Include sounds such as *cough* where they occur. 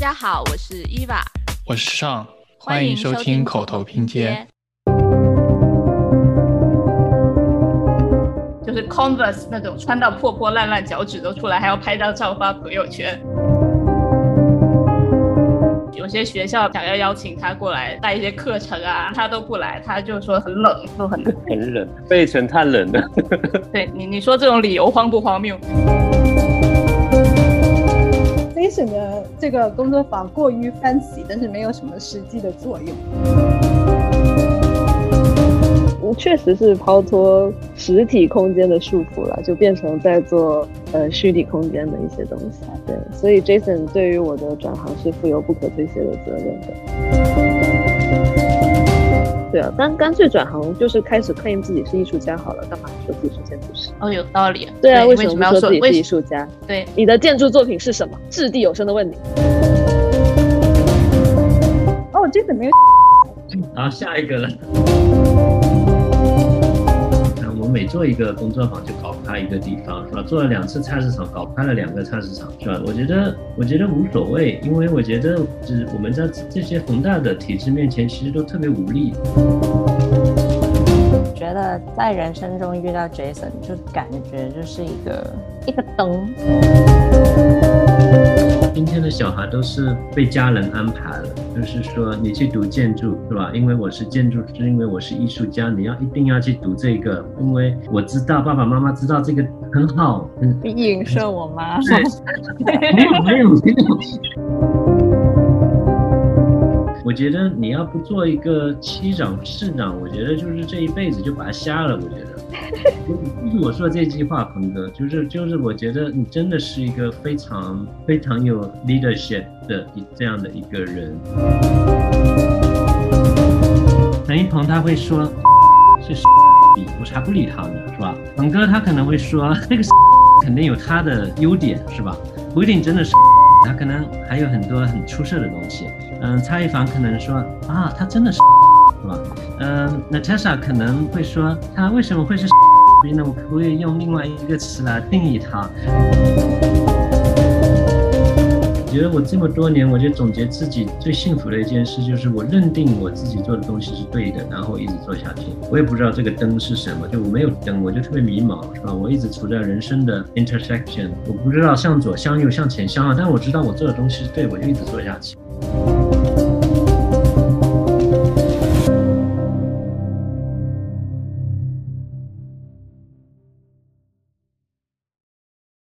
家好，我是伊娃，我是尚，欢迎收听口头拼接。就是 Converse 那种穿到破破烂烂，脚趾都出来，还要拍张照发朋友圈。有些学校想要邀请他过来带一些课程啊，他都不来，他就说很冷，说很冷，很冷，费城太冷了。对你，你说这种理由荒不荒谬？Jason 的这个工作坊过于泛起但是没有什么实际的作用。确实是抛脱实体空间的束缚了，就变成在做呃虚拟空间的一些东西。对，所以 Jason 对于我的转行是负有不可推卸的责任的。对啊，但干脆转行就是开始 claim 自己是艺术家好了，干嘛说自己是建筑师？哦，有道理。对啊，为什么要说自己是艺术家？对，你的建筑作品是什么？掷地有声的问你。哦，Jason 没有。好，下一个了。做一个工作坊就搞开一个地方，是吧？做了两次菜市场，搞开了两个菜市场，是吧？我觉得，我觉得无所谓，因为我觉得，就是我们在这些宏大的体制面前，其实都特别无力。觉得在人生中遇到 Jason，就感觉就是一个一个灯。今天的小孩都是被家人安排了，就是说你去读建筑是吧？因为我是建筑师，因为我是艺术家，你要一定要去读这个，因为我知道爸爸妈妈知道这个很好。*laughs* 影射我妈？没有没有没有。*laughs* 我觉得你要不做一个区长市长，我觉得就是这一辈子就白瞎了。我觉得。就是我说这句话，鹏哥，就是就是我觉得你真的是一个非常非常有 leadership 的一这样的一个人。陈一鹏他会说是 *laughs* 我才不理他呢，是吧？鹏哥他可能会说 *laughs* 这个 *laughs* 肯定有他的优点，是吧？不一定真的是，他可能还有很多很出色的东西。嗯，蔡一凡可能说啊，他真的是。是吧？嗯，Natasha 可能会说，他为什么会是？那我可不可以用另外一个词来定义它？我觉得我这么多年，我就总结自己最幸福的一件事，就是我认定我自己做的东西是对的，然后一直做下去。我也不知道这个灯是什么，就我没有灯，我就特别迷茫，是吧？我一直处在人生的 intersection，我不知道向左、向右、向前、向后，但我知道我做的东西是对，我就一直做下去。